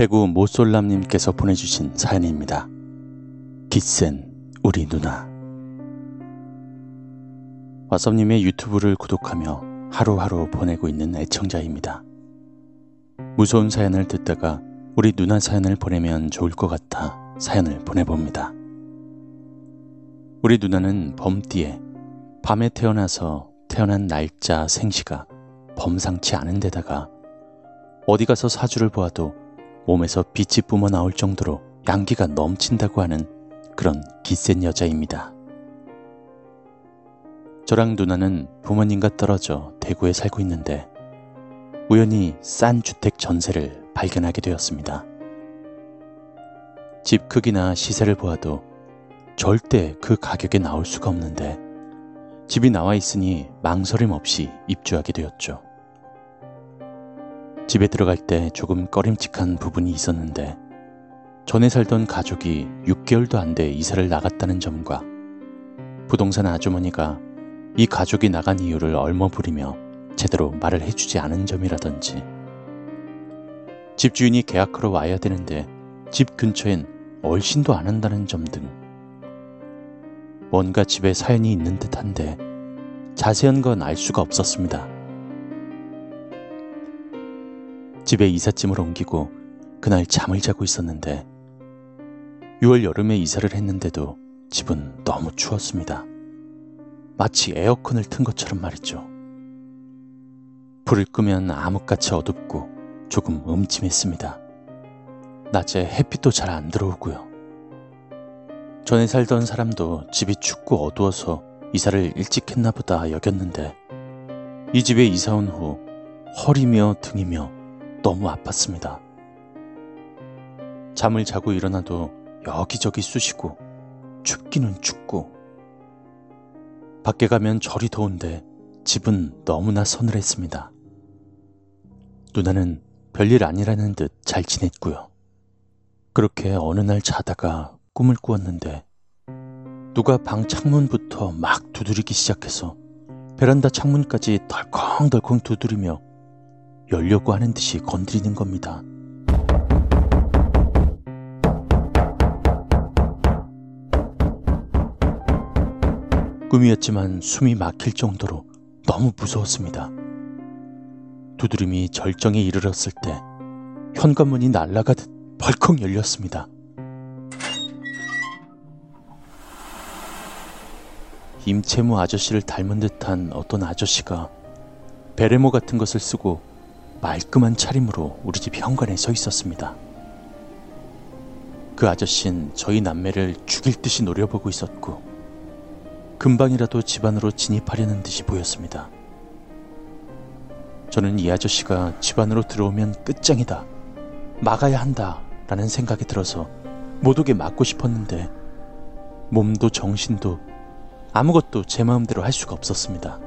대구 모솔람님께서 보내주신 사연입니다. 기센 우리 누나 와섭님의 유튜브를 구독하며 하루하루 보내고 있는 애청자입니다. 무서운 사연을 듣다가 우리 누나 사연을 보내면 좋을 것 같아 사연을 보내봅니다. 우리 누나는 범띠에 밤에 태어나서 태어난 날짜 생시가 범상치 않은 데다가 어디 가서 사주를 보아도 몸에서 빛이 뿜어 나올 정도로 양기가 넘친다고 하는 그런 기센 여자입니다. 저랑 누나는 부모님과 떨어져 대구에 살고 있는데 우연히 싼 주택 전세를 발견하게 되었습니다. 집 크기나 시세를 보아도 절대 그 가격에 나올 수가 없는데 집이 나와 있으니 망설임 없이 입주하게 되었죠. 집에 들어갈 때 조금 꺼림칙한 부분이 있었는데 전에 살던 가족이 6개월도 안 돼 이사를 나갔다는 점과 부동산 아주머니가 이 가족이 나간 이유를 얼머부리며 제대로 말을 해주지 않은 점이라든지 집주인이 계약하러 와야 되는데 집 근처엔 얼씬도 안 한다는 점 등 뭔가 집에 사연이 있는 듯한데 자세한 건 알 수가 없었습니다. 집에 이삿짐을 옮기고 그날 잠을 자고 있었는데 6월 여름에 이사를 했는데도 집은 너무 추웠습니다. 마치 에어컨을 튼 것처럼 말이죠. 불을 끄면 암흑같이 어둡고 조금 음침했습니다. 낮에 햇빛도 잘 안 들어오고요. 전에 살던 사람도 집이 춥고 어두워서 이사를 일찍 했나 보다 여겼는데 이 집에 이사 온 후 허리며 등이며 너무 아팠습니다. 잠을 자고 일어나도 여기저기 쑤시고 춥기는 춥고 밖에 가면 저리 더운데 집은 너무나 서늘했습니다. 누나는 별일 아니라는 듯 잘 지냈고요. 그렇게 어느 날 자다가 꿈을 꾸었는데 누가 방 창문부터 막 두드리기 시작해서 베란다 창문까지 덜컹덜컹 두드리며 열려고 하는 듯이 건드리는 겁니다. 꿈이었지만 숨이 막힐 정도로 너무 무서웠습니다. 두드림이 절정에 이르렀을 때 현관문이 날아가듯 벌컥 열렸습니다. 임채무 아저씨를 닮은 듯한 어떤 아저씨가 베레모 같은 것을 쓰고 말끔한 차림으로 우리 집 현관에 서 있었습니다. 그 아저씨는 저희 남매를 죽일 듯이 노려보고 있었고, 금방이라도 집 안으로 진입하려는 듯이 보였습니다. 저는 이 아저씨가 집 안으로 들어오면 끝장이다. 막아야 한다. 라는 생각이 들어서 못 오게 막고 싶었는데, 몸도 정신도 아무것도 제 마음대로 할 수가 없었습니다.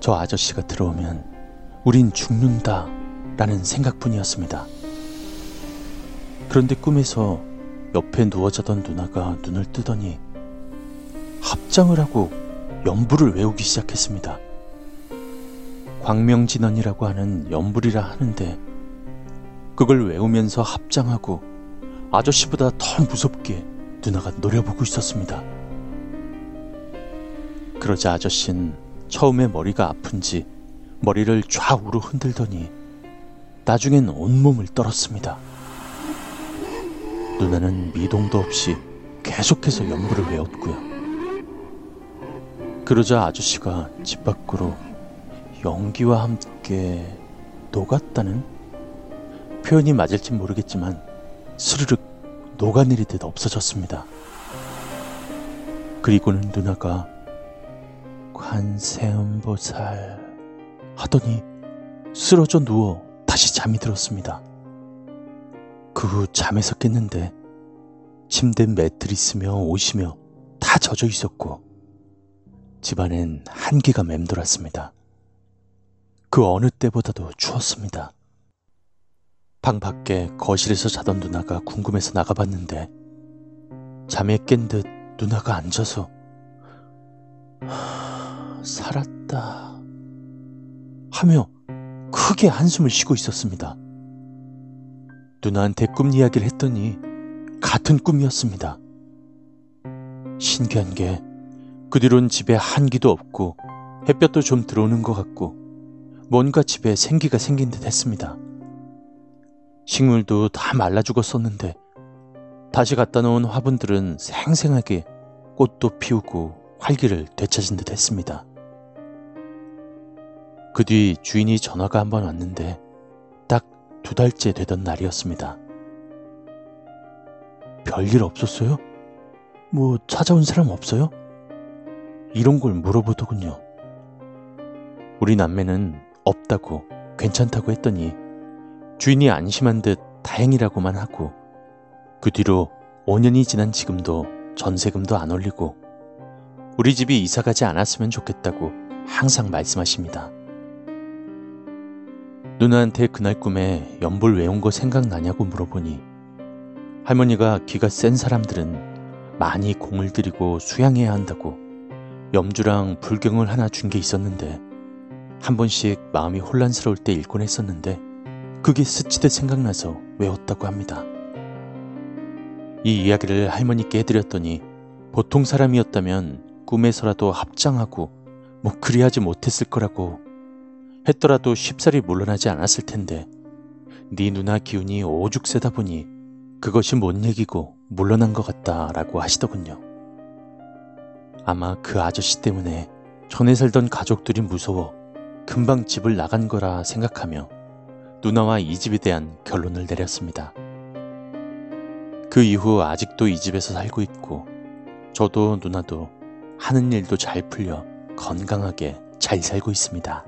저 아저씨가 들어오면 우린 죽는다 라는 생각뿐이었습니다. 그런데 꿈에서 옆에 누워 자던 누나가 눈을 뜨더니 합장을 하고 연불을 외우기 시작했습니다. 광명진언이라고 하는 연불이라 하는데 그걸 외우면서 합장하고 아저씨보다 더 무섭게 누나가 노려보고 있었습니다. 그러자 아저씨는 처음에 머리가 아픈지 머리를 좌우로 흔들더니 나중엔 온몸을 떨었습니다. 누나는 미동도 없이 계속해서 연부를 외웠고요. 그러자 아저씨가 집 밖으로 연기와 함께 녹았다는 표현이 맞을지 모르겠지만 스르륵 녹아내리듯 없어졌습니다. 그리고는 누나가 관세음보살 하더니 쓰러져 누워 다시 잠이 들었습니다. 그 후 잠에서 깼는데 침대 매트리스며 옷이며 다 젖어 있었고 집안엔 한기가 맴돌았습니다. 그 어느 때보다도 추웠습니다. 방 밖에 거실에서 자던 누나가 궁금해서 나가봤는데 잠에 깬 듯 누나가 앉아서 살았다 하며 크게 한숨을 쉬고 있었습니다. 누나한테 꿈 이야기를 했더니 같은 꿈이었습니다. 신기한 게 그 뒤론 집에 한기도 없고 햇볕도 좀 들어오는 것 같고 뭔가 집에 생기가 생긴 듯 했습니다. 식물도 다 말라 죽었었는데 다시 갖다 놓은 화분들은 생생하게 꽃도 피우고 활기를 되찾은 듯 했습니다. 그 뒤 주인이 전화가 한 번 왔는데 딱 두 달째 되던 날이었습니다. 별일 없었어요? 뭐 찾아온 사람 없어요? 이런 걸 물어보더군요. 우리 남매는 없다고 괜찮다고 했더니 주인이 안심한 듯 다행이라고만 하고 그 뒤로 5년이 지난 지금도 전세금도 안 올리고 우리 집이 이사 가지 않았으면 좋겠다고 항상 말씀하십니다. 누나한테 그날 꿈에 왜온거 생각나냐고 물어보니 할머니가 기가 센 사람들은 많이 공을 들이고 수양해야 한다고 염주랑 불경을 하나 준 게 있었는데 한 번씩 마음이 혼란스러울 때 읽곤 했었는데 그게 스치듯 생각나서 외웠다고 합니다. 이 이야기를 할머니께 해드렸더니 보통 사람이었다면 꿈에서라도 합장하고 뭐 그리하지 못했을 거라고 했더라도 쉽사리 물러나지 않았을 텐데 네 누나 기운이 오죽 세다 보니 그것이 뭔 얘기고 물러난 것 같다라고 하시더군요. 아마 그 아저씨 때문에 전에 살던 가족들이 무서워 금방 집을 나간 거라 생각하며 누나와 이 집에 대한 결론을 내렸습니다. 그 이후 아직도 이 집에서 살고 있고 저도 누나도 하는 일도 잘 풀려 건강하게 잘 살고 있습니다.